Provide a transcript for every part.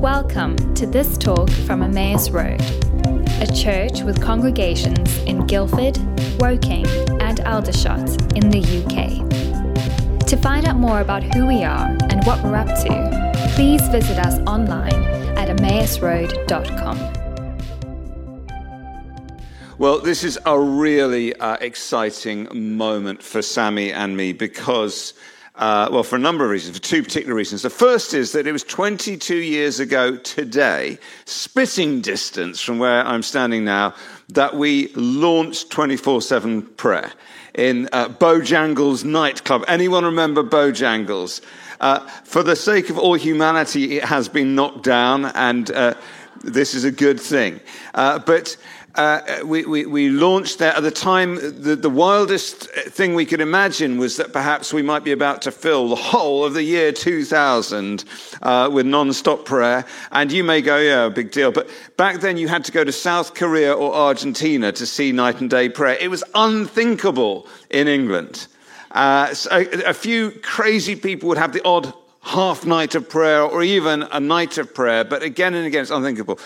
Welcome to this talk from Emmaus Road, a church with congregations in Guildford, Woking, and Aldershot in the UK. To find out more about who we are and what we're up to, please visit us online at emmausroad.com. Well, this is a really uh, exciting moment for Sammy and me because, uh, well, for a number of reasons, for two particular reasons. The first is that it was 22 years ago today, spitting distance from where I'm standing now, that we launched 24 7 prayer in uh, Bojangles nightclub. Anyone remember Bojangles? Uh, for the sake of all humanity, it has been knocked down, and uh, this is a good thing. Uh, but uh, we, we, we, launched there. At the time, the, the, wildest thing we could imagine was that perhaps we might be about to fill the whole of the year 2000 uh, with non stop prayer. And you may go, yeah, big deal. But back then, you had to go to South Korea or Argentina to see night and day prayer. It was unthinkable in England. Uh, so a few crazy people would have the odd half night of prayer or even a night of prayer, but again and again, it's unthinkable.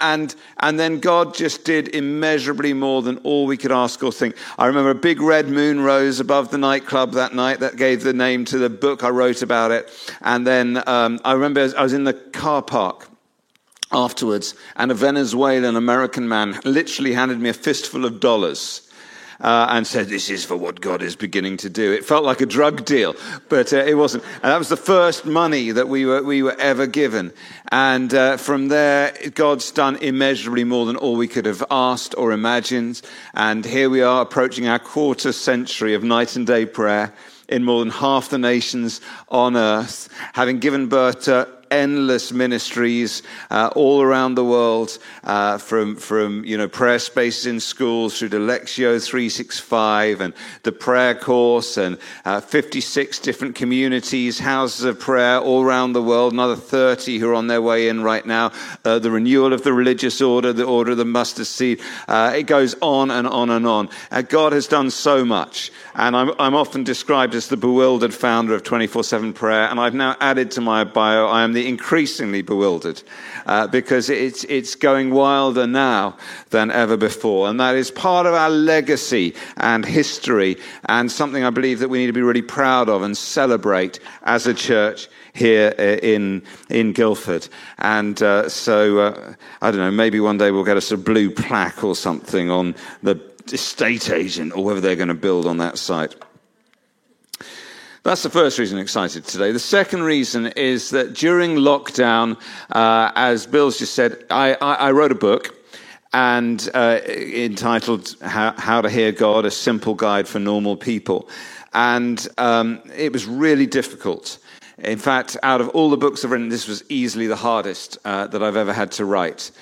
And, and then God just did immeasurably more than all we could ask or think. I remember a big red moon rose above the nightclub that night. That gave the name to the book I wrote about it. And then um, I remember I was in the car park afterwards, and a Venezuelan American man literally handed me a fistful of dollars uh, and said, This is for what God is beginning to do. It felt like a drug deal, but uh, it wasn't. And that was the first money that we were, we were ever given. And uh, from there, God's done immeasurably more than all we could have asked or imagined. And here we are approaching our quarter century of night and day prayer in more than half the nations on earth, having given birth to endless ministries uh, all around the world, uh, from, from you know, prayer spaces in schools through to Lectio 365 and the prayer course and uh, 56 different communities, houses of prayer all around the world, another 30 who are on their way in right now, uh, the renewal of the religious order, the order of the mustard seed. Uh, it goes on and on and on. Uh, God has done so much. And I'm, I'm often described as the bewildered founder of 24 7 prayer. And I've now added to my bio, I am the increasingly bewildered uh, because it's, it's going wilder now than ever before. And that is part of our legacy and history and something I believe that we need to be really proud of and celebrate as a church here uh, in, in Guildford. And uh, so, uh, I don't know, maybe one day we'll get us a blue plaque or something on the estate agent or whether they're going to build on that site. That's the first reason I'm excited today. The second reason is that during lockdown, uh, as Bill's just said, I, I, I wrote a book and uh, entitled How, How, to Hear God, a simple guide for normal people. And um, it was really difficult. In fact, out of all the books I've written, this was easily the hardest uh, that I've ever had to write.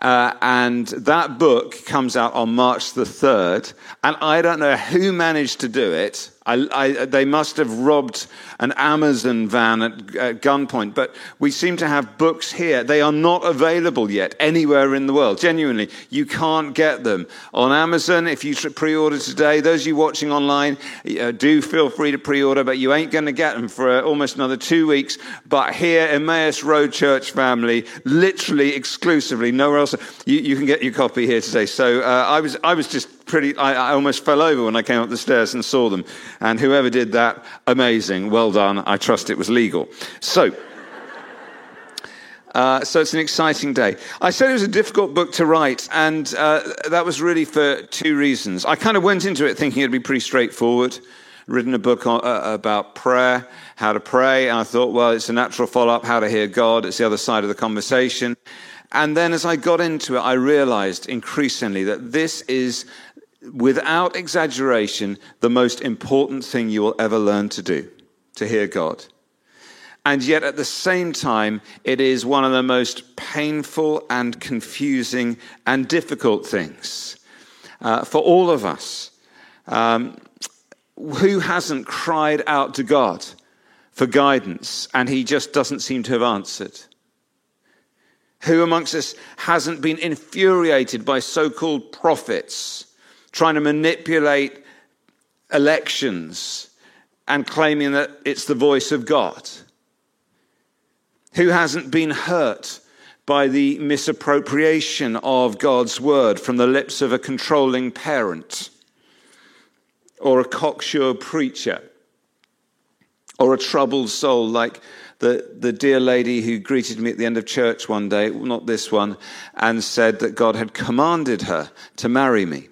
Uh, and that book comes out on March the 3rd. And I don't know who managed to do it. I, I, they must have robbed an Amazon van at, at, gunpoint, but we seem to have books here. They are not available yet anywhere in the world. Genuinely, you can't get them on Amazon. If you pre order today, those of you watching online, uh, do feel free to pre order, but you ain't going to get them for uh, almost another two weeks. But here, Emmaus Road Church family, literally exclusively, nowhere else, you, you can get your copy here today. So uh, I, was, I was just pretty, I, I, almost fell over when I came up the stairs and saw them. And whoever did that, amazing, well done. I trust it was legal. So, uh, so it's an exciting day. I said it was a difficult book to write, and uh, that was really for two reasons. I kind of went into it thinking it'd be pretty straightforward. Written a book on, uh, about prayer, how to pray, and I thought, well, it's a natural follow up, how to hear God. It's the other side of the conversation. And then as I got into it, I realized increasingly that this is without exaggeration, the most important thing you will ever learn to do to hear God. And yet, at the same time, it is one of the most painful and confusing and difficult things uh, for all of us. Um, who hasn't cried out to God for guidance and he just doesn't seem to have answered? Who amongst us hasn't been infuriated by so called prophets? Trying to manipulate elections and claiming that it's the voice of God. Who hasn't been hurt by the misappropriation of God's word from the lips of a controlling parent or a cocksure preacher or a troubled soul like the, the dear lady who greeted me at the end of church one day, not this one, and said that God had commanded her to marry me.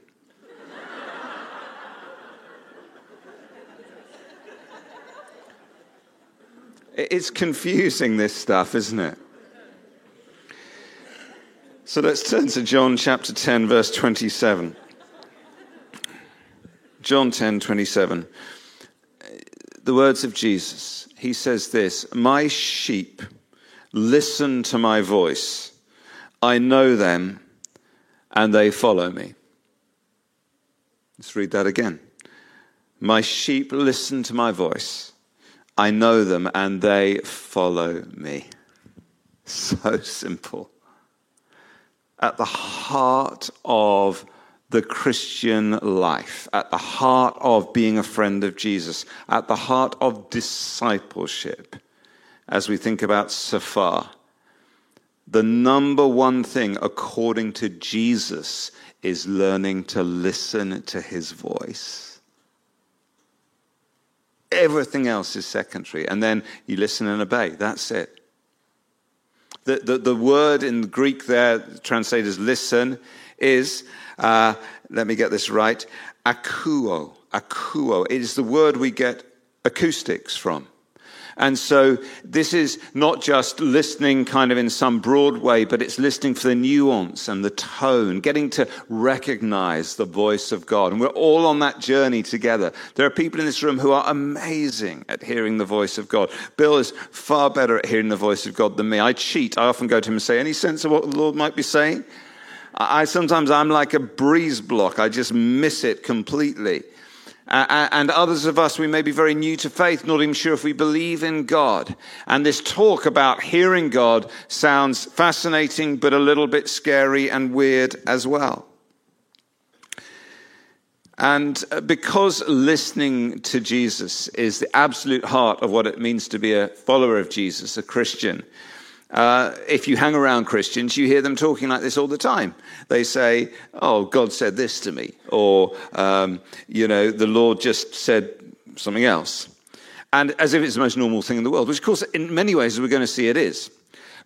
It's confusing, this stuff, isn't it? So let's turn to John chapter 10, verse 27. John 10, 27. The words of Jesus he says this My sheep listen to my voice. I know them and they follow me. Let's read that again. My sheep listen to my voice. I know them and they follow me. So simple. At the heart of the Christian life, at the heart of being a friend of Jesus, at the heart of discipleship, as we think about Safar, the number one thing, according to Jesus, is learning to listen to his voice. Everything else is secondary. And then you listen and obey. That's it. The, the, the word in Greek there, translated as listen, is uh, let me get this right, akuo. Akuo. It is the word we get acoustics from. And so this is not just listening kind of in some broad way, but it's listening for the nuance and the tone, getting to recognize the voice of God. And we're all on that journey together. There are people in this room who are amazing at hearing the voice of God. Bill is far better at hearing the voice of God than me. I cheat. I often go to him and say, Any sense of what the Lord might be saying? I sometimes I'm like a breeze block. I just miss it completely. Uh, and others of us, we may be very new to faith, not even sure if we believe in God. And this talk about hearing God sounds fascinating, but a little bit scary and weird as well. And uh, because listening to Jesus is the absolute heart of what it means to be a follower of Jesus, a Christian, uh, if you hang around Christians, you hear them talking like this all the time. They say, Oh, God said this to me, or, um, you know, the Lord just said something else. And as if it's the most normal thing in the world, which, of course, in many ways, we're going to see it is.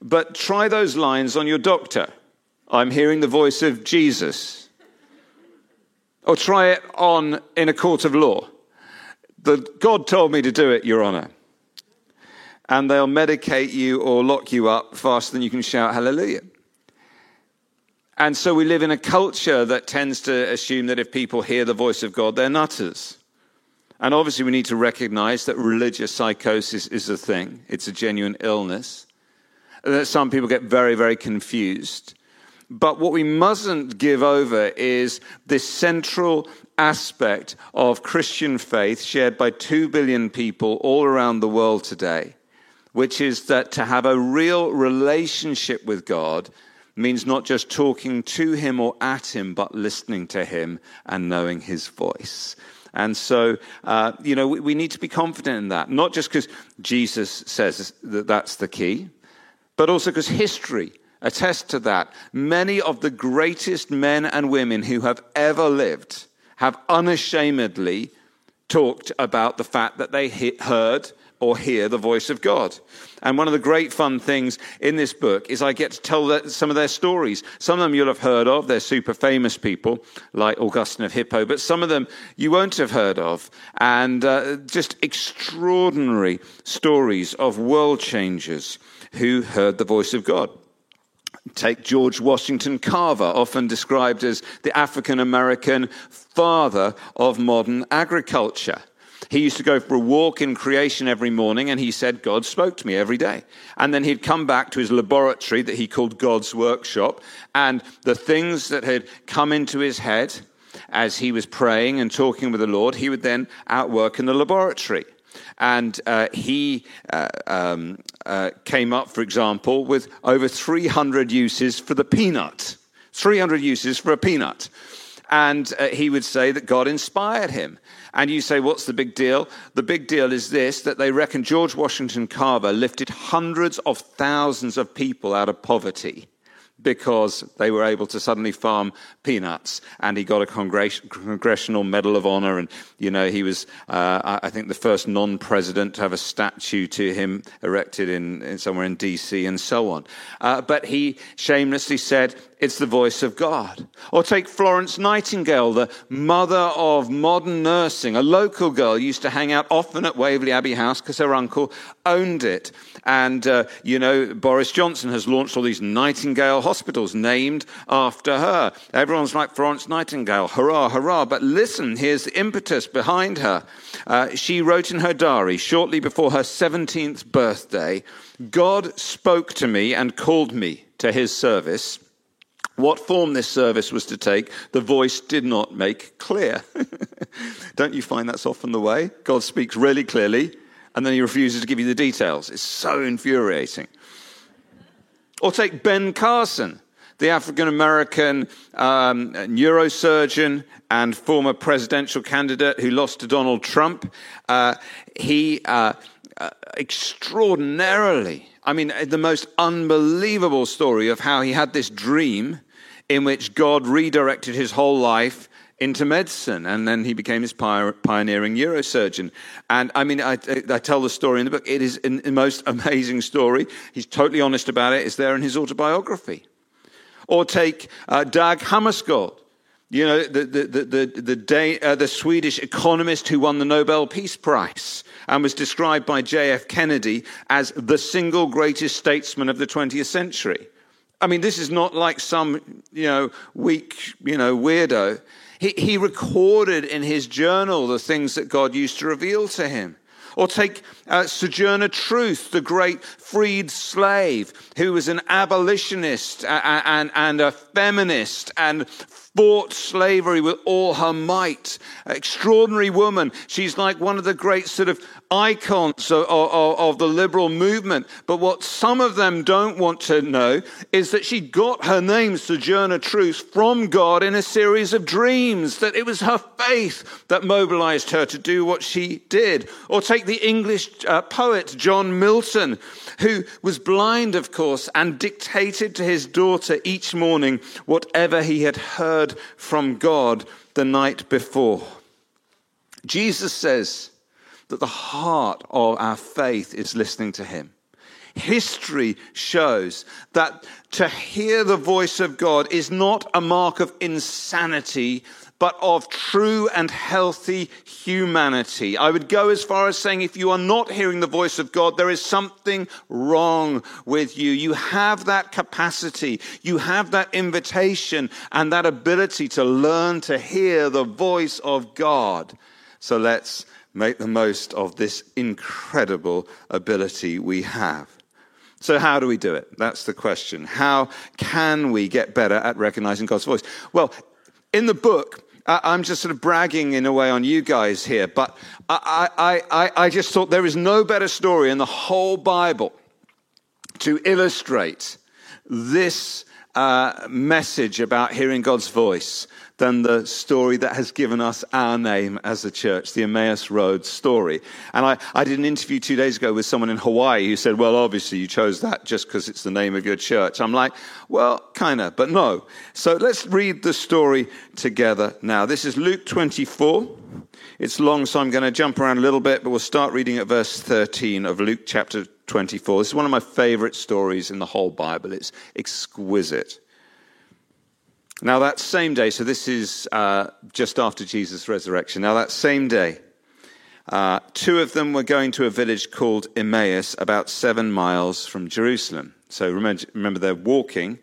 But try those lines on your doctor. I'm hearing the voice of Jesus. Or try it on in a court of law. The, God told me to do it, Your Honor and they'll medicate you or lock you up faster than you can shout hallelujah. And so we live in a culture that tends to assume that if people hear the voice of God, they're nutters. And obviously, we need to recognize that religious psychosis is a thing, it's a genuine illness. That some people get very, very confused. But what we mustn't give over is this central aspect of Christian faith shared by two billion people all around the world today which is that to have a real relationship with God means not just talking to Him or at Him, but listening to Him and knowing His voice. And so, uh, you know, we, we, need to be confident in that, not just because Jesus says that that's the key, but also because history attests to that. Many of the greatest men and women who have ever lived have unashamedly talked about the fact that they heard or hear the voice of God. And one of the great fun things in this book is I get to tell some of their stories. Some of them you'll have heard of. They're super famous people like Augustine of Hippo, but some of them you won't have heard of. And uh, just extraordinary stories of world changers who heard the voice of God. Take George Washington Carver, often described as the African American father of modern agriculture. He used to go for a walk in creation every morning, and he said, God spoke to me every day. And then he'd come back to his laboratory that he called God's workshop, and the things that had come into his head as he was praying and talking with the Lord, he would then outwork in the laboratory. And uh, he uh, um, uh, came up, for example, with over 300 uses for the peanut. 300 uses for a peanut. and uh, he would say that God inspired him. And you say, what's the big deal? The big deal is this that they reckon George Washington Carver lifted hundreds of thousands of people out of poverty because they were able to suddenly farm peanuts. And he got a Congressional Medal of Honor. And, you know, he was, uh, I think, the first non president to have a statue to him erected in, in somewhere in D.C. and so on. Uh, but he shamelessly said, it's the voice of God. Or take Florence Nightingale, the mother of modern nursing. A local girl used to hang out often at Waverley Abbey House because her uncle owned it. And, uh, you know, Boris Johnson has launched all these Nightingale hospitals named after her. Everyone's like Florence Nightingale, hurrah, hurrah. But listen, here's the impetus behind her. Uh, she wrote in her diary shortly before her 17th birthday God spoke to me and called me to his service. What form this service was to take, the voice did not make clear. Don't you find that's often the way? God speaks really clearly, and then he refuses to give you the details. It's so infuriating. Or take Ben Carson, the African American um, neurosurgeon and former presidential candidate who lost to Donald Trump. Uh, he uh, uh, extraordinarily I mean, the most unbelievable story of how he had this dream in which God redirected his whole life into medicine, and then he became his pioneering neurosurgeon. And I mean, I, I tell the story in the book. It is the most amazing story. He's totally honest about it. It's there in his autobiography. Or take uh, Dag Hammarskjöld, you know, the, the, the, the, day, uh, the Swedish economist who won the Nobel Peace Prize and was described by J.F. Kennedy as the single greatest statesman of the 20th century. I mean, this is not like some, you know, weak, you know, weirdo. He, he recorded in his journal the things that God used to reveal to him. Or take uh, Sojourner Truth, the great freed slave, who was an abolitionist and, and, and a feminist and fought slavery with all her might. Extraordinary woman. She's like one of the great sort of icons of, of, of, the liberal movement. But what some of them don't want to know is that she got her name, Sojourner Truth, from God in a series of dreams, that it was her faith that mobilized her to do what she did. Or take the English uh, poet John Milton, who was blind, of course, and dictated to his daughter each morning whatever he had heard from God the night before. Jesus says that the heart of our faith is listening to him. History shows that to hear the voice of God is not a mark of insanity, but of true and healthy humanity. I would go as far as saying if you are not hearing the voice of God, there is something wrong with you. You have that capacity, you have that invitation and that ability to learn to hear the voice of God. So let's make the most of this incredible ability we have. So, how do we do it? That's the question. How can we get better at recognizing God's voice? Well, in the book, I'm just sort of bragging in a way on you guys here, but I, I, I, I just thought there is no better story in the whole Bible to illustrate this uh, message about hearing God's voice than the story that has given us our name as a church, the Emmaus Road story. And I, I did an interview two days ago with someone in Hawaii who said, Well, obviously you chose that just because it's the name of your church. I'm like, Well, kind of, but no. So let's read the story together now. This is Luke 24. It's long, so I'm going to jump around a little bit, but we'll start reading at verse 13 of Luke chapter 24. This is one of my favorite stories in the whole Bible. It's exquisite. Now, that same day, so this is uh, just after Jesus' resurrection. Now, that same day, uh, two of them were going to a village called Emmaus, about seven miles from Jerusalem. So remember, remember they're walking,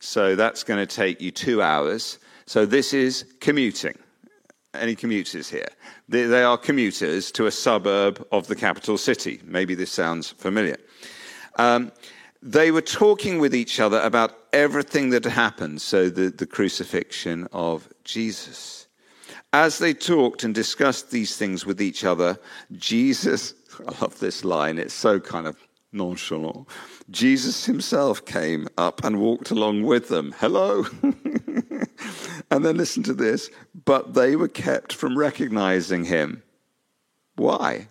so that's going to take you two hours. So this is commuting. Any commuters here? They, they are commuters to a suburb of the capital city. Maybe this sounds familiar. Um, they were talking with each other about everything that happened, so the, the crucifixion of Jesus. As they talked and discussed these things with each other, Jesus, I love this line, it's so kind of nonchalant. Jesus himself came up and walked along with them. Hello. And then listen to this. But they were kept from recognizing him. Why?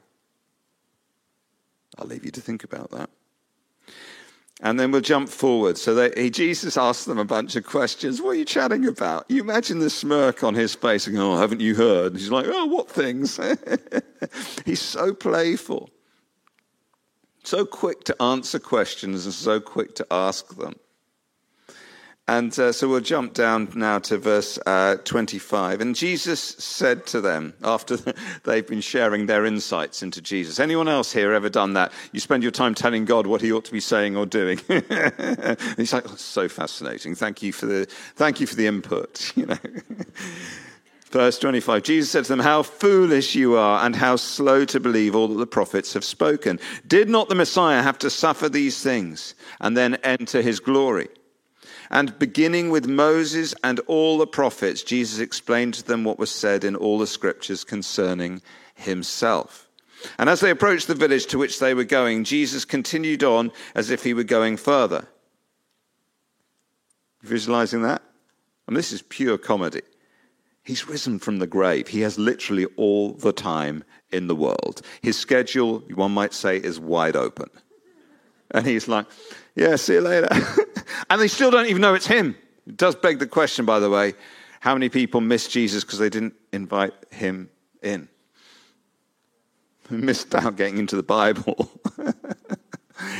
I'll leave you to think about that. And then we'll jump forward. So they, Jesus asked them a bunch of questions. What are you chatting about? You imagine the smirk on his face and oh, haven't you heard? he's like, oh, what things? He's so playful, so quick to answer questions and so quick to ask them. And uh, so we'll jump down now to verse uh, 25. And Jesus said to them, after they've been sharing their insights into Jesus, anyone else here ever done that? You spend your time telling God what he ought to be saying or doing. he's like, oh, so fascinating. Thank you for the, thank you for the input, you know. Verse 25 Jesus said to them, How foolish you are, and how slow to believe all that the prophets have spoken. Did not the Messiah have to suffer these things and then enter his glory? And beginning with Moses and all the prophets, Jesus explained to them what was said in all the scriptures concerning himself. And as they approached the village to which they were going, Jesus continued on as if he were going further. Visualizing that? And this is pure comedy. He's risen from the grave. He has literally all the time in the world. His schedule, one might say, is wide open. And he's like, Yeah, see you later. and they still don't even know it's him. It does beg the question, by the way how many people miss Jesus because they didn't invite him in? Missed out getting into the Bible.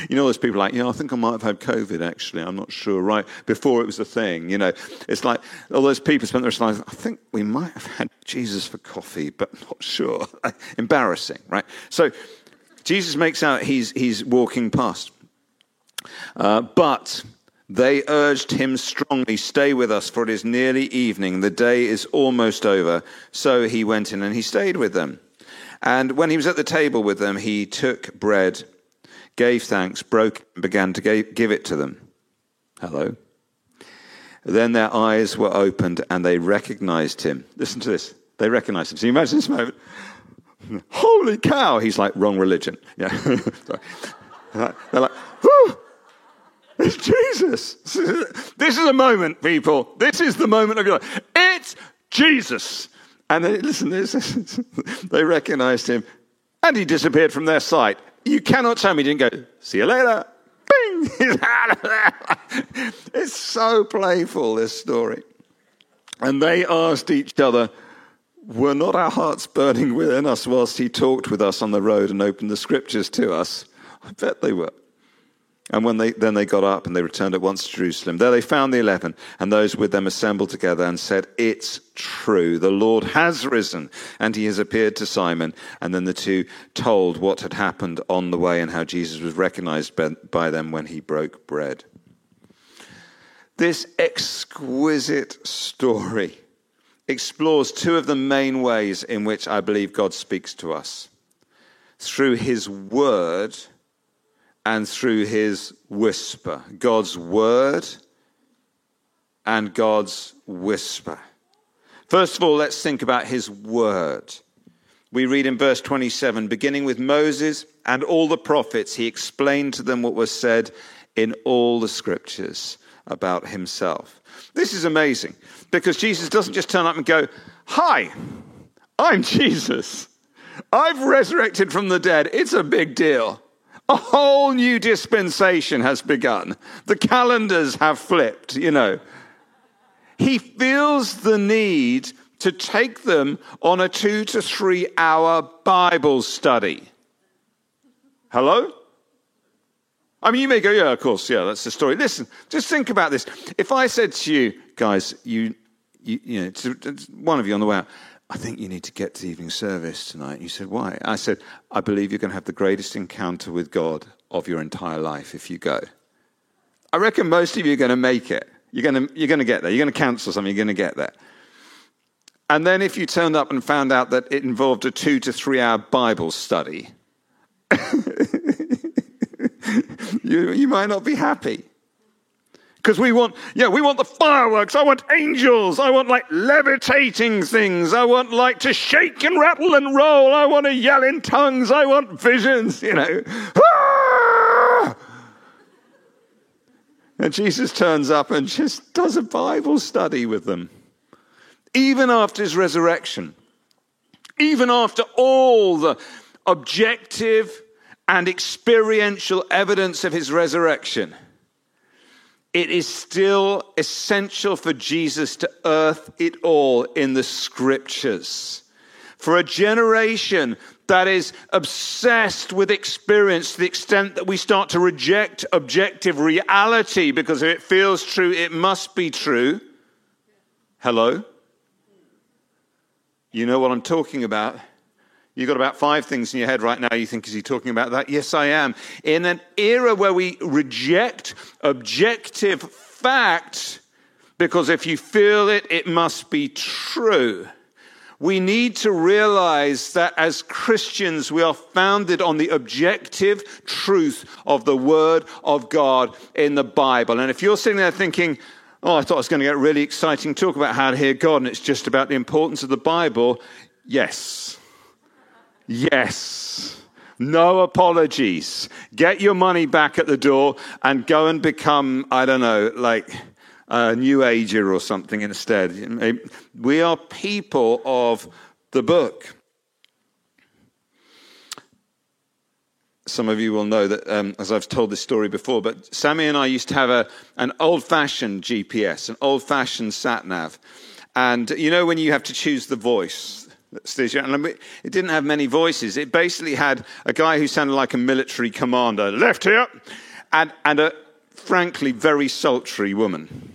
you know, those people like, yeah, I think I might have had COVID actually. I'm not sure. Right before it was a thing, you know, it's like all those people spent their lives. I think we might have had Jesus for coffee, but not sure. Embarrassing, right? So Jesus makes out he's he's walking past. Uh, but they urged him strongly, Stay with us, for it is nearly evening. The day is almost over. So he went in and he stayed with them. And when he was at the table with them, he took bread, gave thanks, broke and began to give it to them. Hello. Then their eyes were opened and they recognized him. Listen to this. They recognized him. So you imagine this moment. Holy cow! He's like, wrong religion. Yeah. They're like! It's Jesus. This is a moment, people. This is the moment of your life. It's Jesus. And they, listen, they recognized him and he disappeared from their sight. You cannot tell me he didn't go, see you later. Bing! it's so playful, this story. And they asked each other, Were not our hearts burning within us whilst he talked with us on the road and opened the scriptures to us? I bet they were. And when they, then they got up and they returned at once to Jerusalem. There they found the eleven and those with them assembled together and said, It's true. The Lord has risen and he has appeared to Simon. And then the two told what had happened on the way and how Jesus was recognized by them when he broke bread. This exquisite story explores two of the main ways in which I believe God speaks to us through his word and through his whisper. God's word and God's whisper. First of all, let's think about his word. We read in verse 27 beginning with Moses and all the prophets, he explained to them what was said in all the scriptures about himself. This is amazing because Jesus doesn't just turn up and go, Hi, I'm Jesus. I've resurrected from the dead. It's a big deal. A whole new dispensation has begun. The calendars have flipped, you know. He feels the need to take them on a two to three hour Bible study. Hello? I mean, you may go, yeah, of course, yeah, that's the story. Listen, just think about this. If I said to you, guys, you, you, you know, to, to one of you on the way out, I think you need to get to evening service tonight. You said, Why? I said, I believe you're going to have the greatest encounter with God of your entire life if you go. I reckon most of you are going to make it. You're going to, you're going to get there. You're going to cancel something, you're going to get there. And then if you turned up and found out that it involved a two to three hour Bible study, you, you might not be happy. Because we want, yeah, we want the fireworks. I want angels. I want like levitating things. I want like to shake and rattle and roll. I want to yell in tongues. I want visions, you know. Ah! And Jesus turns up and just does a Bible study with them. even after his resurrection, even after all the objective and experiential evidence of his resurrection, it is still essential for Jesus to earth it all in the scriptures. For a generation that is obsessed with experience to the extent that we start to reject objective reality because if it feels true, it must be true. Hello? You know what I'm talking about. You've got about five things in your head right now. You think, is he talking about that? Yes, I am. In an era where we reject objective fact, because if you feel it, it must be true. We need to realize that as Christians, we are founded on the objective truth of the Word of God in the Bible. And if you're sitting there thinking, oh, I thought I was going to get really exciting talk about how to hear God, and it's just about the importance of the Bible, yes. Yes. No apologies. Get your money back at the door and go and become, I don't know, like a new ager or something instead. We are people of the book. Some of you will know that, um, as I've told this story before, but Sammy and I used to have a, an old fashioned GPS, an old fashioned sat nav. And you know when you have to choose the voice, and it didn't have many voices. It basically had a guy who sounded like a military commander, left here, and, and a frankly very sultry woman.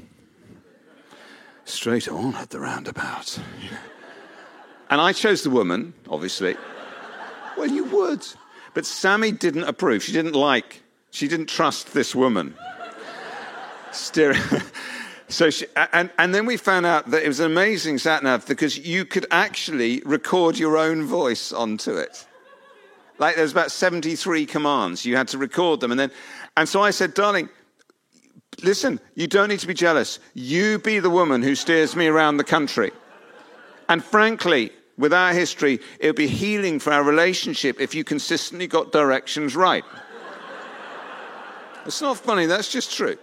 Straight on at the roundabout. And I chose the woman, obviously. well, you would. But Sammy didn't approve. She didn't like, she didn't trust this woman. Steering. So she, and, and then we found out that it was an amazing sat nav because you could actually record your own voice onto it. Like there was about 73 commands. You had to record them. And then, and so I said, darling, listen, you don't need to be jealous. You be the woman who steers me around the country. And frankly, with our history, it would be healing for our relationship if you consistently got directions right. it's not funny, that's just true.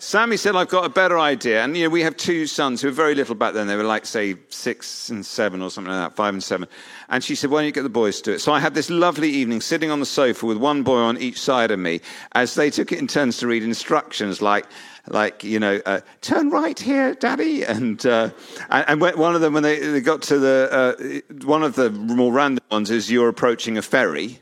Sammy said, I've got a better idea. And, you know, we have two sons who were very little back then. They were like, say, six and seven or something like that, five and seven. And she said, why don't you get the boys to do it? So I had this lovely evening sitting on the sofa with one boy on each side of me as they took it in turns to read instructions like, like you know, uh, turn right here, daddy. And, uh, and, one of them, when they, they got to the, uh, one of the more random ones is you're approaching a ferry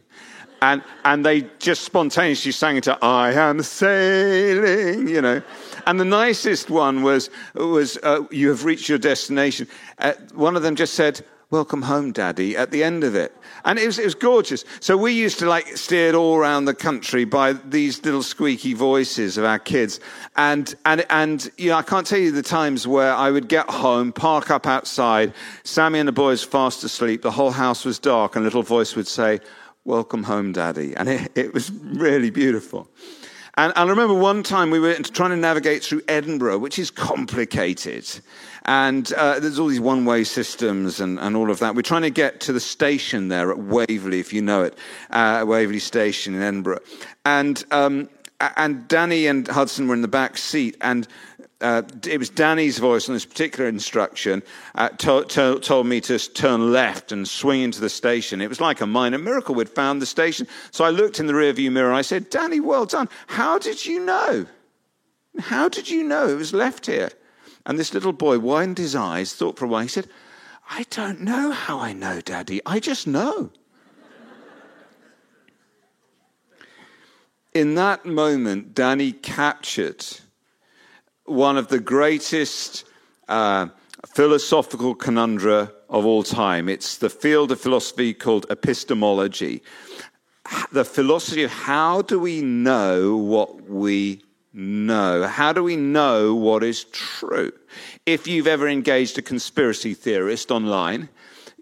and, and they just spontaneously sang into I am sailing, you know. And the nicest one was, was uh, You have reached your destination. Uh, one of them just said, Welcome home, Daddy, at the end of it. And it was, it was gorgeous. So we used to like steer it all around the country by these little squeaky voices of our kids. And, and, and, you know, I can't tell you the times where I would get home, park up outside, Sammy and the boys fast asleep, the whole house was dark, and a little voice would say, Welcome home, Daddy. And it, it was really beautiful. And, I remember one time we were trying to navigate through Edinburgh, which is complicated. And uh, there's all these one way systems and, and all of that. We're trying to get to the station there at Waverley, if you know it, uh, Waverley Station in Edinburgh. And, um, and Danny and Hudson were in the back seat. And uh, it was Danny's voice on this particular instruction uh, to, to, told me to turn left and swing into the station. It was like a minor miracle. We'd found the station. So I looked in the rearview mirror. I said, Danny, well done. How did you know? How did you know it was left here? And this little boy widened his eyes, thought for a while. He said, I don't know how I know, Daddy. I just know. In that moment, Danny captured one of the greatest uh, philosophical conundra of all time. It's the field of philosophy called epistemology. The philosophy of how do we know what we know? How do we know what is true? If you've ever engaged a conspiracy theorist online,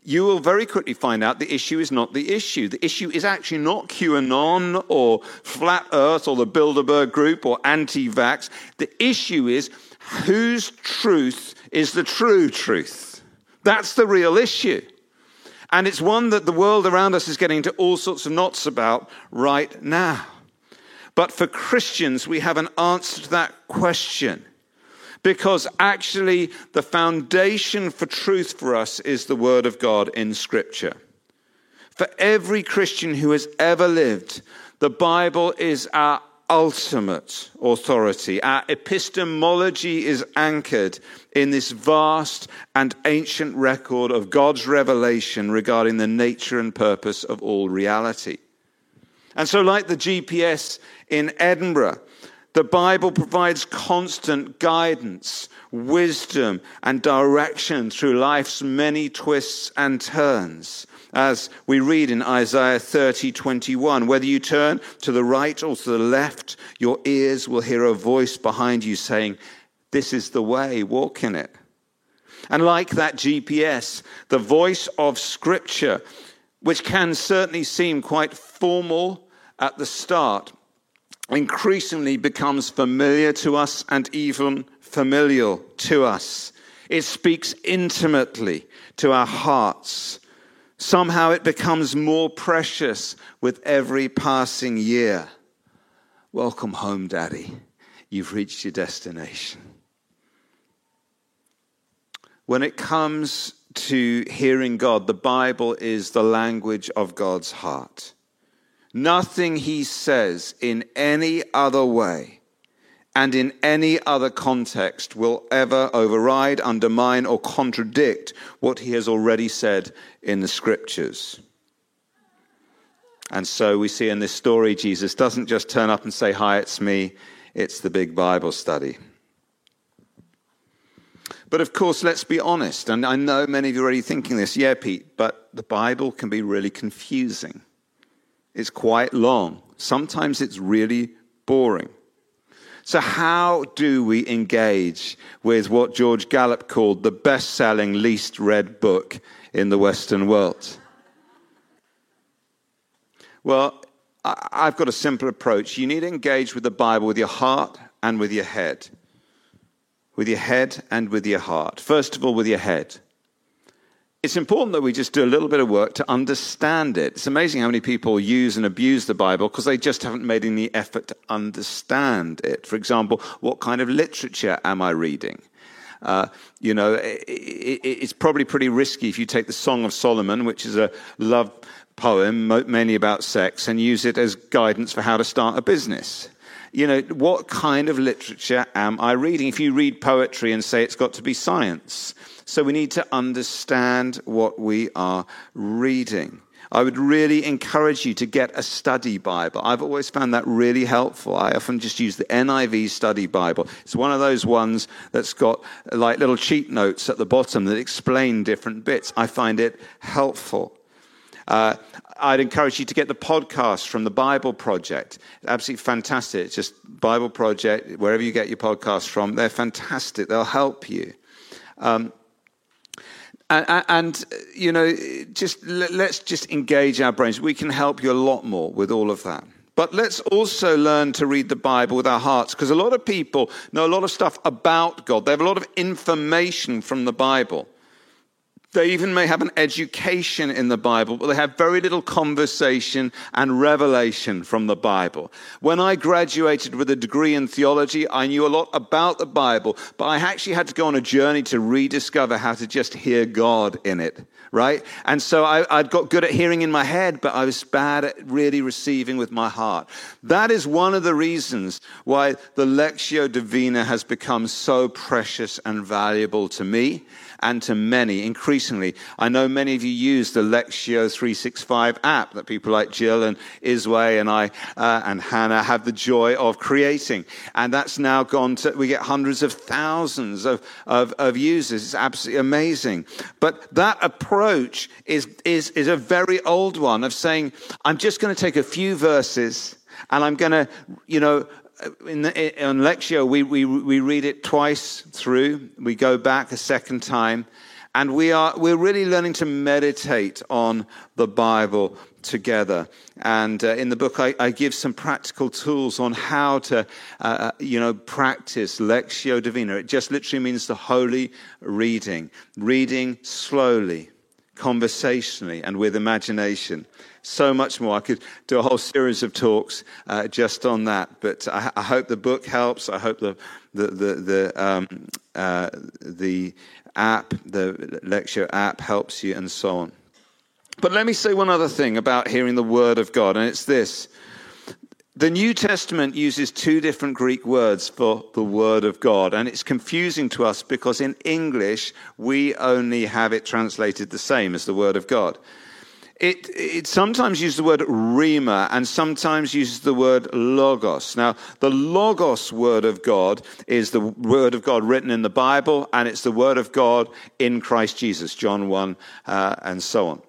you will very quickly find out the issue is not the issue. The issue is actually not QAnon or Flat Earth or the Bilderberg Group or anti vax. The issue is whose truth is the true truth. That's the real issue. And it's one that the world around us is getting into all sorts of knots about right now. But for Christians, we have an answer to that question because actually the foundation for truth for us is the Word of God in Scripture. For every Christian who has ever lived, the Bible is our ultimate authority. Our epistemology is anchored in this vast and ancient record of God's revelation regarding the nature and purpose of all reality. And so, like the GPS in Edinburgh, the Bible provides constant guidance, wisdom, and direction through life's many twists and turns. As we read in Isaiah 30, 21, whether you turn to the right or to the left, your ears will hear a voice behind you saying, This is the way, walk in it. And like that GPS, the voice of Scripture, which can certainly seem quite formal at the start, increasingly becomes familiar to us and even familial to us. It speaks intimately to our hearts. Somehow it becomes more precious with every passing year. Welcome home, Daddy. You've reached your destination. When it comes to hearing God, the Bible is the language of God's heart. Nothing he says in any other way and in any other context will ever override, undermine, or contradict what he has already said in the scriptures. And so we see in this story, Jesus doesn't just turn up and say, Hi, it's me. It's the big Bible study. But of course, let's be honest. And I know many of you are already thinking this. Yeah, Pete, but the Bible can be really confusing. It's quite long. Sometimes it's really boring. So, how do we engage with what George Gallup called the best selling, least read book in the Western world? Well, I've got a simple approach. You need to engage with the Bible with your heart and with your head. With your head and with your heart. First of all, with your head it's important that we just do a little bit of work to understand it. It's amazing how many people use and abuse the Bible because they just haven't made any effort to understand it. For example, what kind of literature am I reading? Uh, you know, it, it, it's probably pretty risky if you take the Song of Solomon, which is a love poem mainly about sex, and use it as guidance for how to start a business you know, what kind of literature am I reading? If you read poetry and say it's got to be science, so we need to understand what we are reading. I would really encourage you to get a study Bible. I've always found that really helpful. I often just use the NIV study Bible. It's one of those ones that's got like little cheat notes at the bottom that explain different bits. I find it helpful. Uh, I'd encourage you to get the podcast from the Bible Project. Absolutely fantastic. It's just Bible Project, wherever you get your podcasts from, they're fantastic. They'll help you. Um, and, and, you know, just let's just engage our brains. We can help you a lot more with all of that. But let's also learn to read the Bible with our hearts because a lot of people know a lot of stuff about God. They have a lot of information from the Bible. They even may have an education in the Bible, but they have very little conversation and revelation from the Bible. When I graduated with a degree in theology, I knew a lot about the Bible, but I actually had to go on a journey to rediscover how to just hear God in it, right? And so I, I'd got good at hearing in my head, but I was bad at really receiving with my heart. That is one of the reasons why the Lectio Divina has become so precious and valuable to me and to many increasingly. I know many of you use the Lectio 365 app that people like Jill and Isway and I uh, and Hannah have the joy of creating. And that's now gone to, we get hundreds of thousands of, of, of users. It's absolutely amazing. But that approach is, is, is a very old one of saying, I'm just going to take a few verses and I'm going to, you know, in the, on Lectio, we, we, we read it twice through. We go back a second time. And we are, we're really learning to meditate on the Bible together. And uh, in the book, I, I, give some practical tools on how to, uh, uh, you know, practice Lectio Divina. It just literally means the holy reading, reading slowly, conversationally, and with imagination so much more. I could do a whole series of talks uh, just on that. But I, I, hope the book helps. I hope the the, the, the, um, uh, the app, the Lectio app helps you, and so on. But let me say one other thing about hearing the word of God, and it's this. The New Testament uses two different Greek words for the Word of God, and it's confusing to us because in English we only have it translated the same as the Word of God. It, it, sometimes uses the word rhema and sometimes uses the word logos. Now, the logos word of God is the word of God written in the Bible, and it's the word of God in Christ Jesus, John 1, uh, and so on.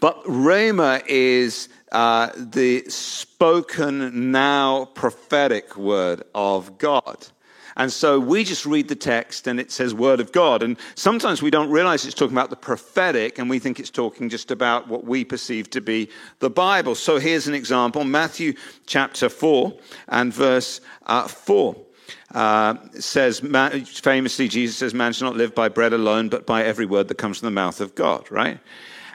But rhema is uh, the spoken now prophetic word of God. And so we just read the text and it says word of God. And sometimes we don't realize it's talking about the prophetic and we think it's talking just about what we perceive to be the Bible. So here's an example Matthew chapter 4 and verse uh, 4. Uh, says famously, Jesus says, "Man shall not live by bread alone, but by every word that comes from the mouth of God." Right?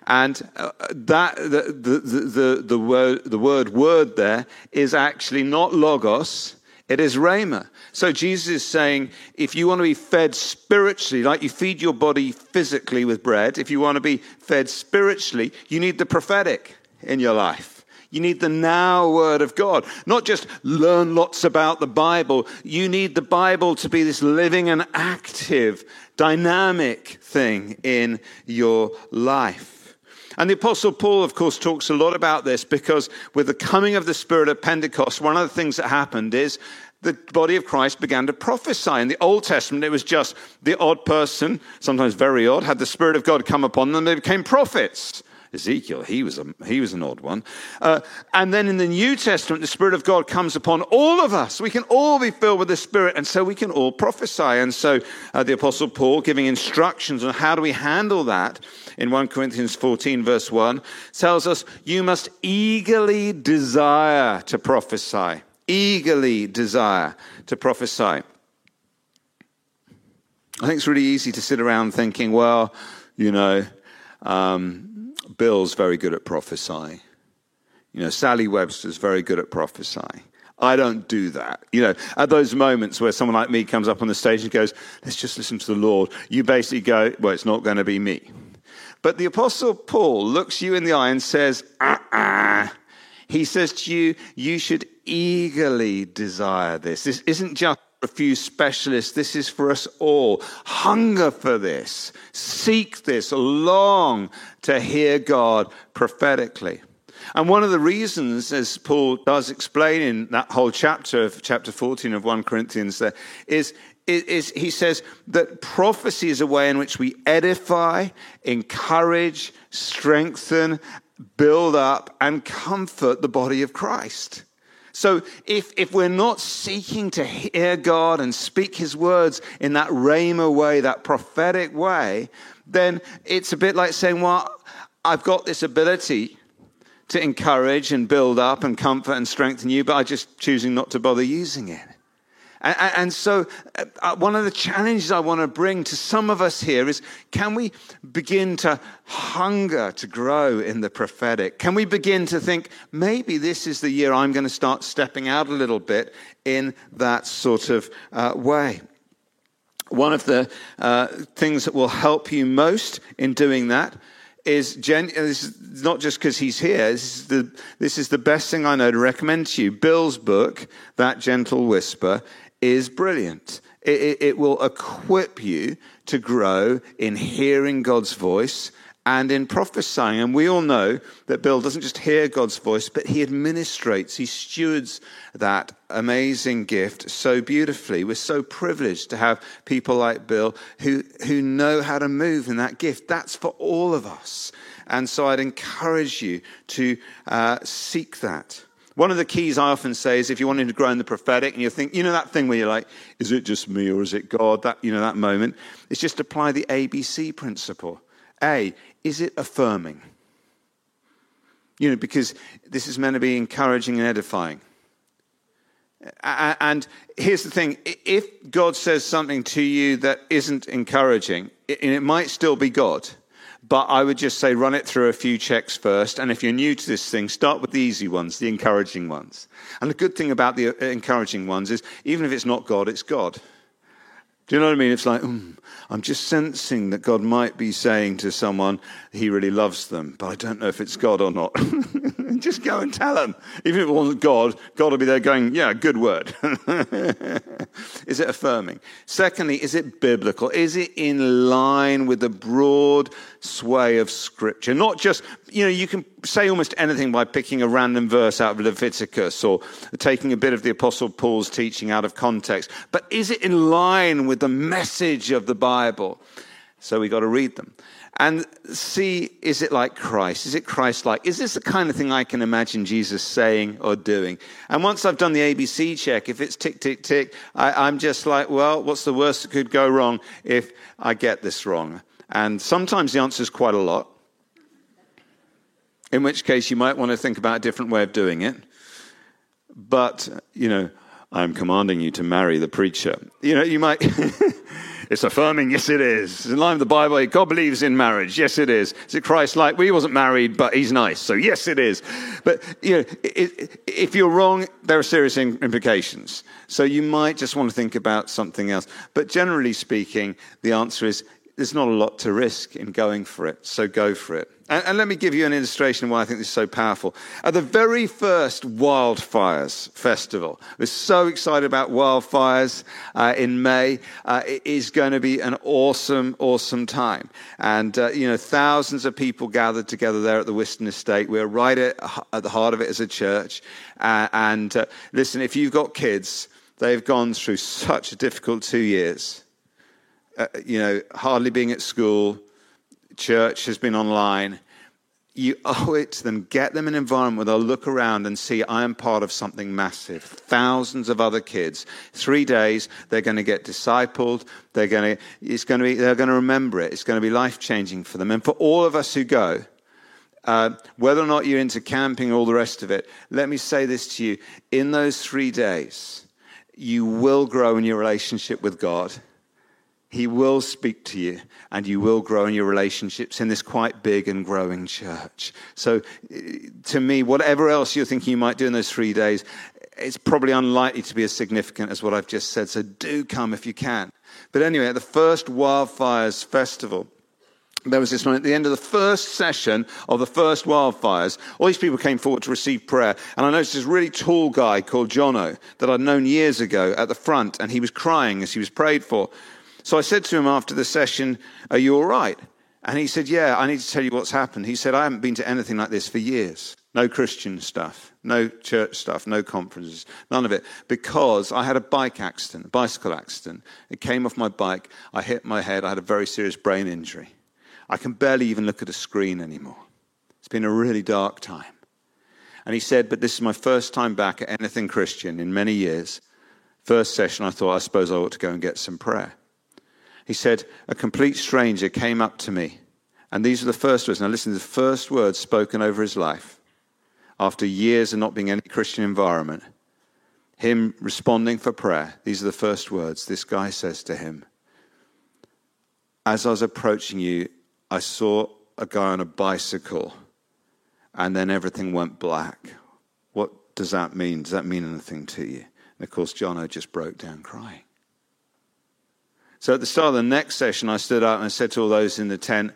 And uh, that the, the, the, the, word, the word word there is actually not logos, it is rhema. So Jesus is saying, if you want to be fed spiritually, like you feed your body physically with bread, if you want to be fed spiritually, you need the prophetic in your life. You need the now word of God. Not just learn lots about the Bible. You need the Bible to be this living and active, dynamic thing in your life. And the Apostle Paul, of course, talks a lot about this because with the coming of the Spirit of Pentecost, one of the things that happened is the body of Christ began to prophesy. In the Old Testament, it was just the odd person, sometimes very odd, had the Spirit of God come upon them, they became prophets. Ezekiel, he was, a, he was an odd one. Uh, and then in the New Testament, the Spirit of God comes upon all of us. We can all be filled with the Spirit, and so we can all prophesy. And so uh, the Apostle Paul, giving instructions on how do we handle that in 1 Corinthians 14, verse 1, tells us, You must eagerly desire to prophesy. Eagerly desire to prophesy. I think it's really easy to sit around thinking, well, you know, um, Bill's very good at prophesying. You know, Sally Webster's very good at prophesying. I don't do that. You know, at those moments where someone like me comes up on the stage and goes, let's just listen to the Lord, you basically go, well, it's not going to be me. But the Apostle Paul looks you in the eye and says, uh-uh. He says to you, you should eagerly desire this. This isn't just for a few specialists. This is for us all. Hunger for this. Seek this. Long to hear God prophetically. And one of the reasons, as Paul does explain in that whole chapter of chapter 14 of 1 Corinthians, there, is, is he says that prophecy is a way in which we edify, encourage, strengthen, build up, and comfort the body of Christ. So if, if we're not seeking to hear God and speak his words in that rhema way, that prophetic way, then it's a bit like saying, well, I've got this ability to encourage and build up and comfort and strengthen you, but I'm just choosing not to bother using it. And, and so, uh, uh, one of the challenges I want to bring to some of us here is can we begin to hunger to grow in the prophetic? Can we begin to think maybe this is the year I'm going to start stepping out a little bit in that sort of uh, way? One of the uh, things that will help you most in doing that is this is not just because he's here. This is, the, this is the best thing I know to recommend to you. Bill's book, That Gentle Whisper, is brilliant. It, it, it, will equip you to grow in hearing God's voice and in prophesying. And we all know that Bill doesn't just hear God's voice, but he administrates, he stewards that amazing gift so beautifully. We're so privileged to have people like Bill who, who know how to move in that gift. That's for all of us. And so I'd encourage you to uh, seek that. One of the keys I often say is if you're wanting to grow in the prophetic and you think, you know, that thing where you're like, is it just me or is it God? That, you know, that moment, it's just apply the ABC principle. A, is it affirming? You know, because this is meant to be encouraging and edifying. And here's the thing if God says something to you that isn't encouraging, and it might still be God, But I would just say run it through a few checks first. And if you're new to this thing, start with the easy ones, the encouraging ones. And the good thing about the uh, encouraging ones is even if it's not God, it's God. Do you know what I mean? It's like, mm, I'm just sensing that God might be saying to someone he really loves them, but I don't know if it's God or not. just go and tell them. Even if it wasn't God, God will be there going, yeah, good word. is it affirming? Secondly, is it biblical? Is it in line with the broad sway of Scripture? Not just, you know, you can say almost anything by picking a random verse out of Leviticus or taking a bit of the Apostle Paul's teaching out of context, but is it in line with the message of the Bible? So we got to read them and see is it like Christ? Is it Christ like? Is this the kind of thing I can imagine Jesus saying or doing? And once I've done the ABC check, if it's tick, tick, tick, I, am just like, well, what's the worst that could go wrong if I get this wrong? And sometimes the answer is quite a lot, in which case you might want to think about a different way of doing it. But, you know, I'm commanding you to marry the preacher. You know, you might. It's affirming, yes, it is. It's in line with the Bible. God believes in marriage, yes, it is. Is it Christ like? Well, he wasn't married, but he's nice, so yes, it is. But you know, if you're wrong, there are serious implications. So you might just want to think about something else. But generally speaking, the answer is there's not a lot to risk in going for it, so go for it. And, and, let me give you an illustration of why I think this is so powerful. At the very first Wildfires Festival, we're so excited about wildfires uh, in May. Uh, it is going to be an awesome, awesome time. And, uh, you know, thousands of people gathered together there at the Wiston Estate. We're right at, at the heart of it as a church. Uh, and uh, listen, if you've got kids, they've gone through such a difficult two years uh, you know, hardly being at school, church has been online. You owe it to them. Get them an environment where they'll look around and see, I am part of something massive. Thousands of other kids. Three days, they're going to get discipled. They're going to, it's going to be, they're going to remember it. It's going to be life changing for them. And for all of us who go, uh, whether or not you're into camping or all the rest of it, let me say this to you. In those three days, you will grow in your relationship with God he will speak to you and you will grow in your relationships in this quite big and growing church. So, eh, to me, whatever else you're thinking you might do in those three days, it's probably unlikely to be as significant as what I've just said. So, do come if you can. But anyway, at the first Wildfires Festival, there was this one at the end of the first session of the first wildfires. All these people came forward to receive prayer. And I noticed this really tall guy called Jono that I'd known years ago at the front, and he was crying as he was prayed for. So I said to him after the session, Are you all right? And he said, Yeah, I need to tell you what's happened. He said, I haven't been to anything like this for years. No Christian stuff, no church stuff, no conferences, none of it. Because I had a bike accident, a bicycle accident. It came off my bike. I hit my head. I had a very serious brain injury. I can barely even look at a screen anymore. It's been a really dark time. And he said, But this is my first time back at anything Christian in many years. First session, I thought, I suppose I ought to go and get some prayer. He said, A complete stranger came up to me. And these are the first words. Now, listen to the first words spoken over his life after years of not being in any Christian environment. Him responding for prayer. These are the first words. This guy says to him, As I was approaching you, I saw a guy on a bicycle, and then everything went black. What does that mean? Does that mean anything to you? And of course, Jono just broke down crying. So at the start of the next session, I stood up and I said to all those in the tent,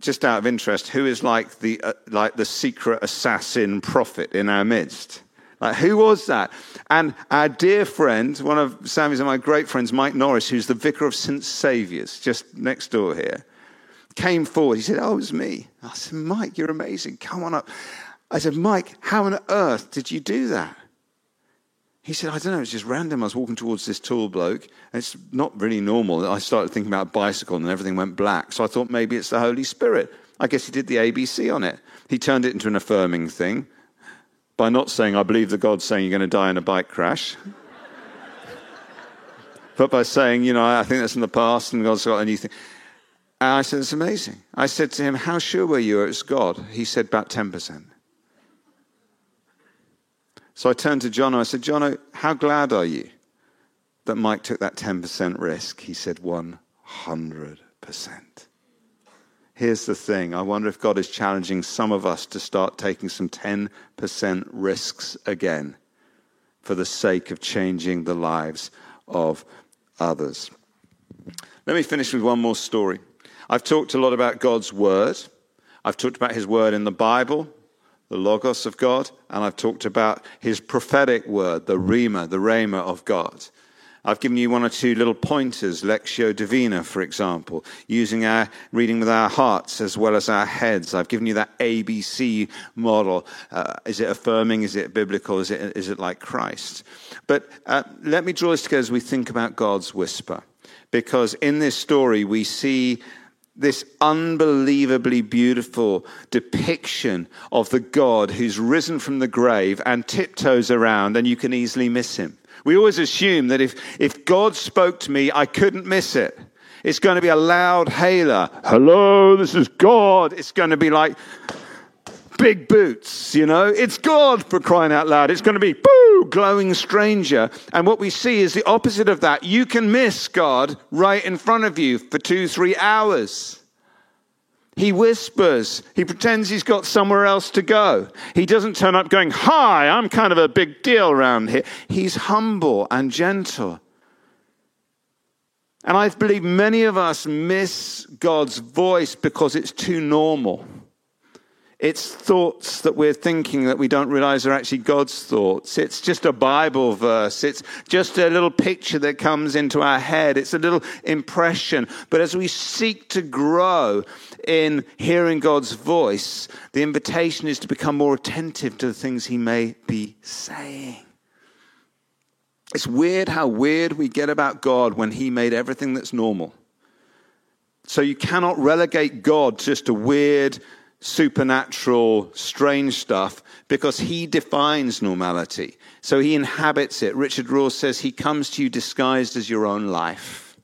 just out of interest, who is like the, uh, like the secret assassin prophet in our midst? Like, who was that? And our dear friend, one of Sammy's and my great friends, Mike Norris, who's the vicar of St. Saviour's, just next door here, came forward. He said, Oh, it was me. I said, Mike, you're amazing. Come on up. I said, Mike, how on earth did you do that? He said, I don't know, it's just random. I was walking towards this tall bloke, and it's not really normal. I started thinking about a bicycle, and everything went black. So I thought maybe it's the Holy Spirit. I guess he did the ABC on it. He turned it into an affirming thing by not saying, I believe the God's saying you're going to die in a bike crash. but by saying, you know, I think that's in the past, and God's got a new thing. And I said, it's amazing. I said to him, How sure were you it's God? He said, About 10%. So I turned to Jono. I said, Jono, how glad are you that Mike took that 10% risk? He said, 100%. here's the thing I wonder if God is challenging some of us to start taking some 10% risks again for the sake of changing the lives of others. Let me finish with one more story. I've talked a lot about God's Word. I've talked about His Word in the Bible, the Logos of God, and I've talked about His prophetic Word, the Rhema, the Rhema of God. I've given you one or two little pointers, Lectio Divina, for example, using our reading with our hearts as well as our heads. I've given you that ABC model. Uh, is it affirming? Is it biblical? Is it, is it like Christ? But uh, let me draw this together as we think about God's whisper. Because in this story, we see this unbelievably beautiful depiction of the God who's risen from the grave and tiptoes around, and you can easily miss him. We always assume that if, if God spoke to me, I couldn't miss it. It's going to be a loud hailer. Hello, this is God. It's going to be like big boots, you know. It's God for crying out loud. It's going to be, boo, glowing stranger. And what we see is the opposite of that. You can miss God right in front of you for two, three hours. He whispers. He pretends he's got somewhere else to go. He doesn't turn up going, Hi, I'm kind of a big deal around here. He's humble and gentle. And I believe many of us miss God's voice because it's too normal. It's thoughts that we're thinking that we don't realize are actually God's thoughts. It's just a Bible verse. It's just a little picture that comes into our head. It's a little impression. But as we seek to grow in hearing God's voice, the invitation is to become more attentive to the things He may be saying. It's weird how weird we get about God when He made everything that's normal. So you cannot relegate God to just a weird, supernatural, strange stuff because he defines normality. So he inhabits it. Richard Rohr says he comes to you disguised as your own life.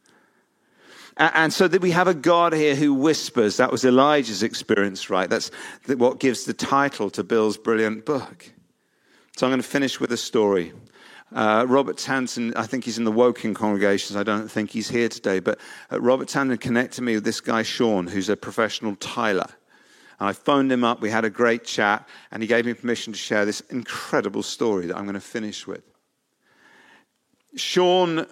And so that we have a God here who whispers. That was Elijah's experience, right? That's what gives the title to Bill's brilliant book. So I'm going to finish with a story. Uh, Robert Tanton, I think he's in the Woking congregations. I don't think he's here today, but uh, Robert Tanton connected me with this guy, Sean, who's a professional tiler. And I phoned him up, we had a great chat, and he gave me permission to share this incredible story that I'm going to finish with. Sean,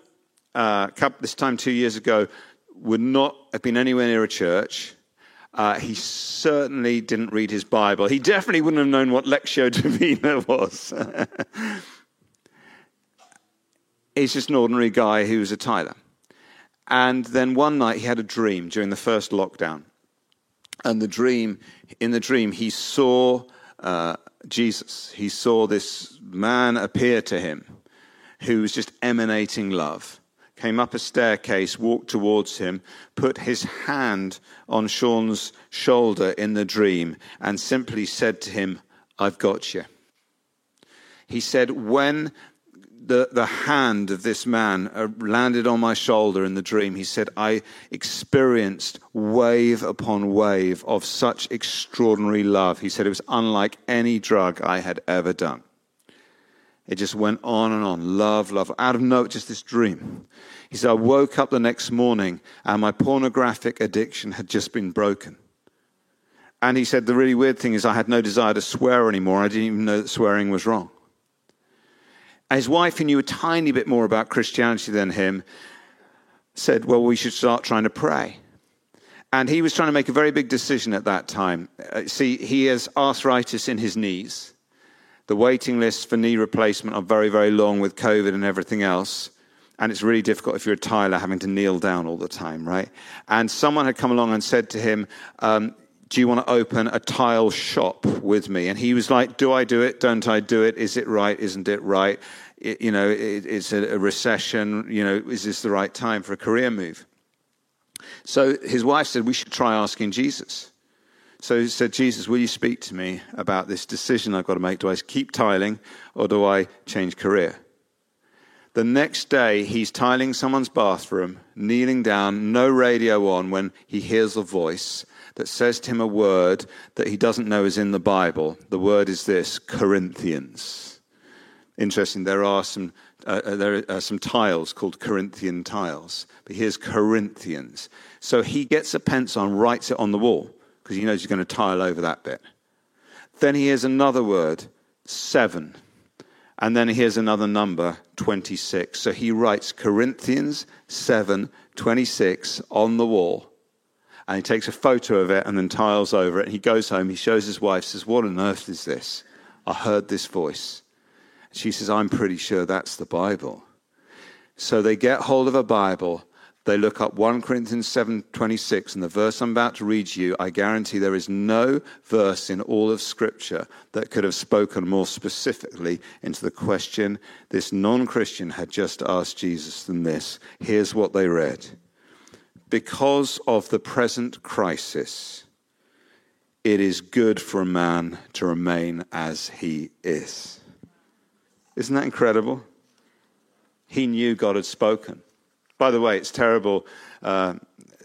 uh, this time two years ago, would not have been anywhere near a church. Uh, he certainly didn't read his Bible. He definitely wouldn't have known what Lectio Divina was. He's just an ordinary guy who was a tiler. And then one night he had a dream during the first lockdown. And the dream, in the dream, he saw uh, Jesus. He saw this man appear to him who was just emanating love. Came up a staircase, walked towards him, put his hand on Sean's shoulder in the dream, and simply said to him, I've got you. He said, When the, the hand of this man uh, landed on my shoulder in the dream. He said, I experienced wave upon wave of such extraordinary love. He said it was unlike any drug I had ever done. It just went on and on. Love, love. Out of note, just this dream. He said, I woke up the next morning and my pornographic addiction had just been broken. And he said, the really weird thing is I had no desire to swear anymore. I didn't even know that swearing was wrong his wife, who knew a tiny bit more about Christianity than him, said, Well, we should start trying to pray. And he was trying to make a very big decision at that time. Uh, see, he has arthritis in his knees. The waiting lists for knee replacement are very, very long with COVID and everything else. And it's really difficult if you're a tiler having to kneel down all the time, right? And someone had come along and said to him, um, do you want to open a tile shop with me? And he was like, Do I do it? Don't I do it? Is it right? Isn't it right? It, you know, it, it's a, a recession. You know, is this the right time for a career move? So his wife said, We should try asking Jesus. So he said, Jesus, will you speak to me about this decision I've got to make? Do I keep tiling or do I change career? The next day, he's tiling someone's bathroom, kneeling down, no radio on, when he hears a voice that says to him a word that he doesn't know is in the Bible. The word is this Corinthians. Interesting, there are some, uh, uh, there are some tiles called Corinthian tiles, but here's Corinthians. So he gets a pencil and writes it on the wall because he knows he's going to tile over that bit. Then he hears another word, seven. And then here's another number, 26. So he writes Corinthians 7, 26 on the wall. And he takes a photo of it and then tiles over it. And he goes home, he shows his wife, says, What on earth is this? I heard this voice. She says, I'm pretty sure that's the Bible. So they get hold of a Bible they look up 1 Corinthians 7:26 and the verse I'm about to read you, I guarantee there is no verse in all of scripture that could have spoken more specifically into the question this non-Christian had just asked Jesus than this. Here's what they read. Because of the present crisis, it is good for a man to remain as he is. Isn't that incredible? He knew God had spoken. By the way, it's terrible uh,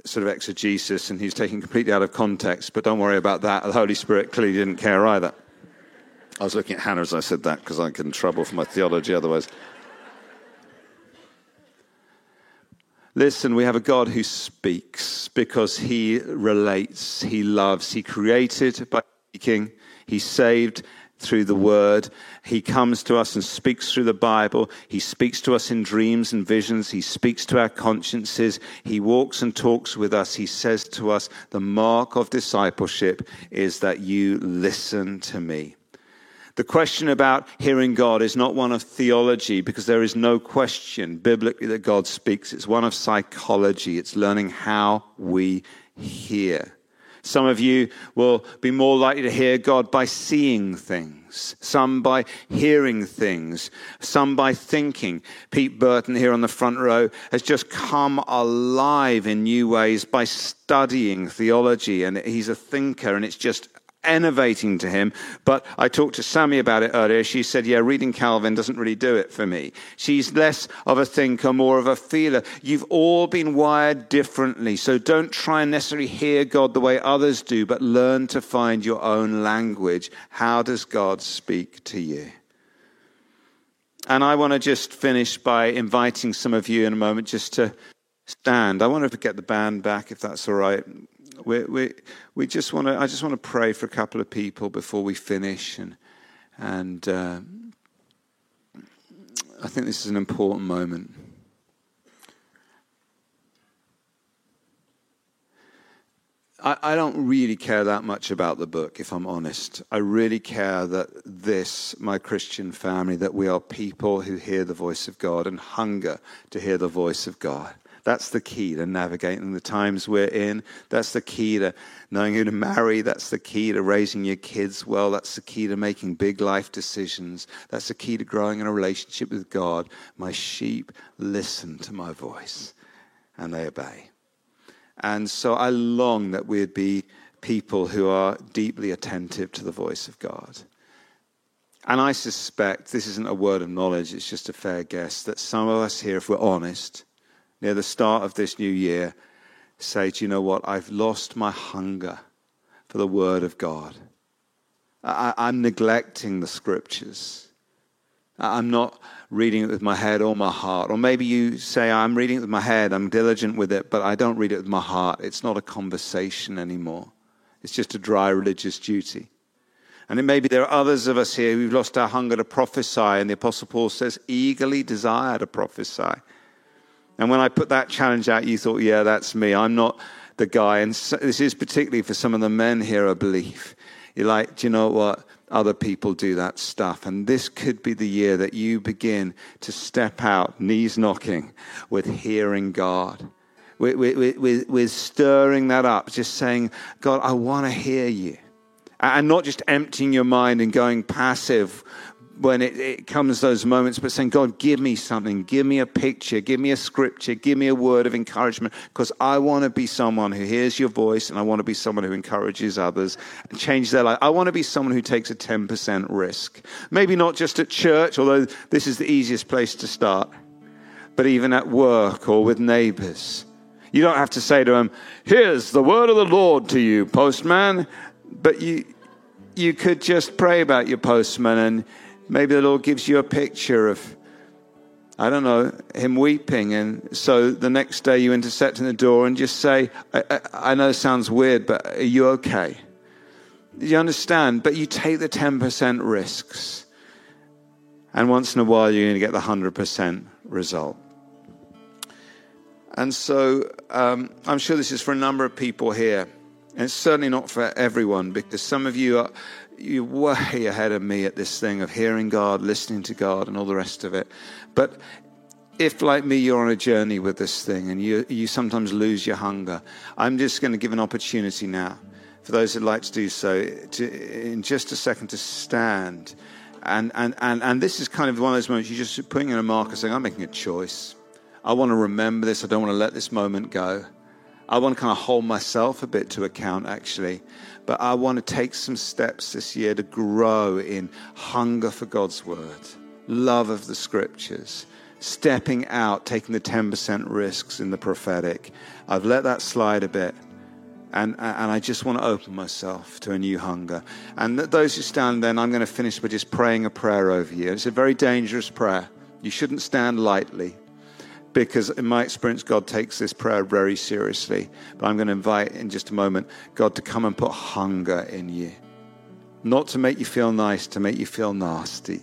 sort of exegesis, and he's taken completely out of context, but don't worry about that. The Holy Spirit clearly didn't care either. I was looking at Hannah as I said that because I get in trouble for my theology otherwise. Listen, we have a God who speaks because he relates, he loves, he created by speaking, he saved through the word. He comes to us and speaks through the Bible. He speaks to us in dreams and visions. He speaks to our consciences. He walks and talks with us. He says to us, The mark of discipleship is that you listen to me. The question about hearing God is not one of theology because there is no question biblically that God speaks. It's one of psychology. It's learning how we hear. Some of you will be more likely to hear God by seeing things, some by hearing things, some by thinking. Pete Burton here on the front row has just come alive in new ways by studying theology, and he's a thinker, and it's just enervating to him. But I talked to Sammy about it earlier. She said, Yeah, reading Calvin doesn't really do it for me. She's less of a thinker, more of a feeler. You've all been wired differently. So don't try and necessarily hear God the way others do, but learn to find your own language. How does God speak to you? And I want to just finish by inviting some of you in a moment just to stand. I want to get the band back, if that's all right we, we, we just want to, I just want to pray for a couple of people before we finish. And, and uh, I think this is an important moment. I, I don't really care that much about the book, if I'm honest. I really care that this, my Christian family, that we are people who hear the voice of God and hunger to hear the voice of God. That's the key to navigating the times we're in. That's the key to knowing who to marry. That's the key to raising your kids well. That's the key to making big life decisions. That's the key to growing in a relationship with God. My sheep listen to my voice and they obey. And so I long that we'd be people who are deeply attentive to the voice of God. And I suspect this isn't a word of knowledge, it's just a fair guess that some of us here, if we're honest, near the start of this new year say, Do you know what? I've lost my hunger for the Word of God. I, am neglecting the Scriptures. I'm not reading it with my head or my heart. Or maybe you say, I'm reading it with my head, I'm diligent with it, but I don't read it with my heart. It's not a conversation anymore, it's just a dry religious duty. And it may be there are others of us here who've lost our hunger to prophesy, and the Apostle Paul says, eagerly desire to prophesy. And when I put that challenge out, you thought, yeah, that's me. I'm not the guy. And so, this is particularly for some of the men here, I believe. You're like, do you know what? Other people do that stuff. And this could be the year that you begin to step out, knees knocking, with hearing God. With, with, with, with stirring that up, just saying, God, I want to hear you. And not just emptying your mind and going passive when it, it, comes those moments, but saying, God, give me something, give me a picture, give me a scripture, give me a word of encouragement, because I want to be someone who hears your voice and I want to be someone who encourages others and change their life. I want to be someone who takes a 10% risk. Maybe not just at church, although this is the easiest place to start, but even at work or with neighbors. You don't have to say to them, Here's the word of the Lord to you, postman. But you, you could just pray about your postman and Maybe the Lord gives you a picture of, I don't know, Him weeping. And so the next day you intercept in the door and just say, I, I, I know it sounds weird, but are you okay? You understand? But you take the 10% risks. And once in a while, you're going to get the 100% result. And so um, I'm sure this is for a number of people here. And it's certainly not for everyone because some of you are you're way ahead of me at this thing of hearing God, listening to God, and all the rest of it. But if, like me, you're on a journey with this thing and you, you sometimes lose your hunger, I'm just going to give an opportunity now for those who'd like to do so to, in just a second to stand. And, and, and, and this is kind of one of those moments you're just putting in a marker saying, I'm making a choice. I want to remember this. I don't want to let this moment go. I want to kind of hold myself a bit to account, actually. But I want to take some steps this year to grow in hunger for God's word, love of the scriptures, stepping out, taking the 10% risks in the prophetic. I've let that slide a bit. And, and I just want to open myself to a new hunger. And those who stand then, I'm going to finish by just praying a prayer over you. It's a very dangerous prayer. You shouldn't stand lightly because in my experience, God takes this prayer very seriously. But I'm going to invite in just a moment God to come and put hunger in you. Not to make you feel nice, to make you feel nasty.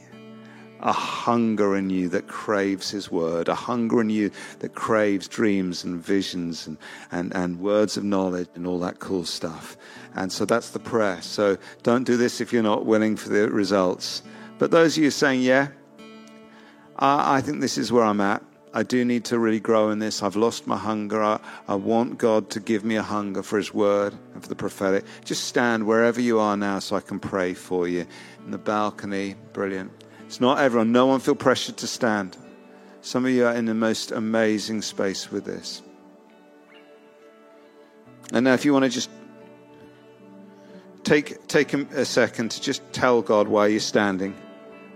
A hunger in you that craves His word, a hunger in you that craves dreams and visions and, and, and words of knowledge and all that cool stuff. And so that's the prayer. So don't do this if you're not willing for the results. But those of you saying, Yeah, I, I think this is where I'm at. I do need to really grow in this. I've lost my hunger. I, I, want God to give me a hunger for His word and for the prophetic. Just stand wherever you are now so I can pray for you. In the balcony, brilliant. It's not everyone. No one feel pressured to stand. Some of you are in the most amazing space with this. And now, if you want to just take, take a second to just tell God why you're standing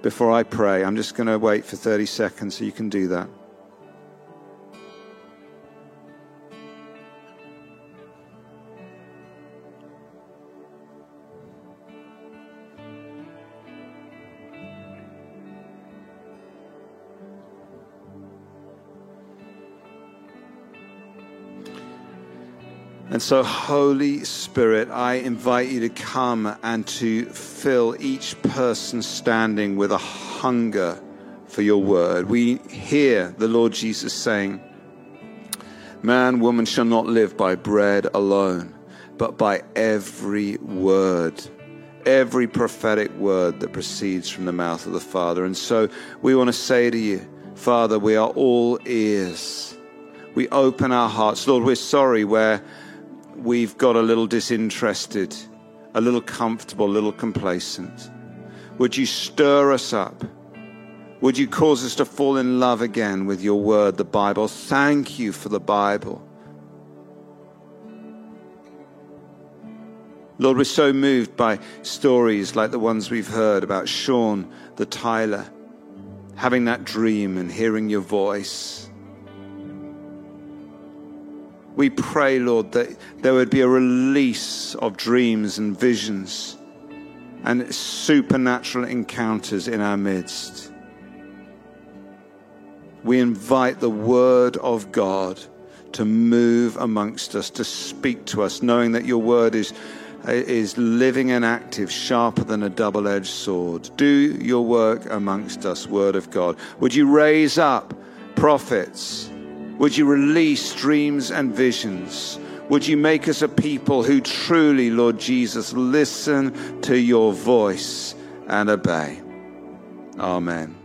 before I pray, I'm just going to wait for 30 seconds so you can do that. And so, Holy Spirit, I invite you to come and to fill each person standing with a hunger for your word. We hear the Lord Jesus saying, Man, woman shall not live by bread alone, but by every word, every prophetic word that proceeds from the mouth of the Father. And so we want to say to you, Father, we are all ears. We open our hearts. Lord, we're sorry where we've got a little disinterested, a little comfortable, a little complacent. Would you stir us up? Would you cause us to fall in love again with your word, the Bible? Thank you for the Bible. Lord, we're so moved by stories like the ones we've heard about Sean the tiler having that dream and hearing your voice we pray, Lord, that there would be a release of dreams and visions and supernatural encounters in our midst. We invite the Word of God to move amongst us, to speak to us, knowing that your Word is, is living and active, sharper than a double edged sword. Do your work amongst us, Word of God. Would you raise up prophets? Would you release dreams and visions? Would you make us a people who truly, Lord Jesus, listen to your voice and obey? Amen.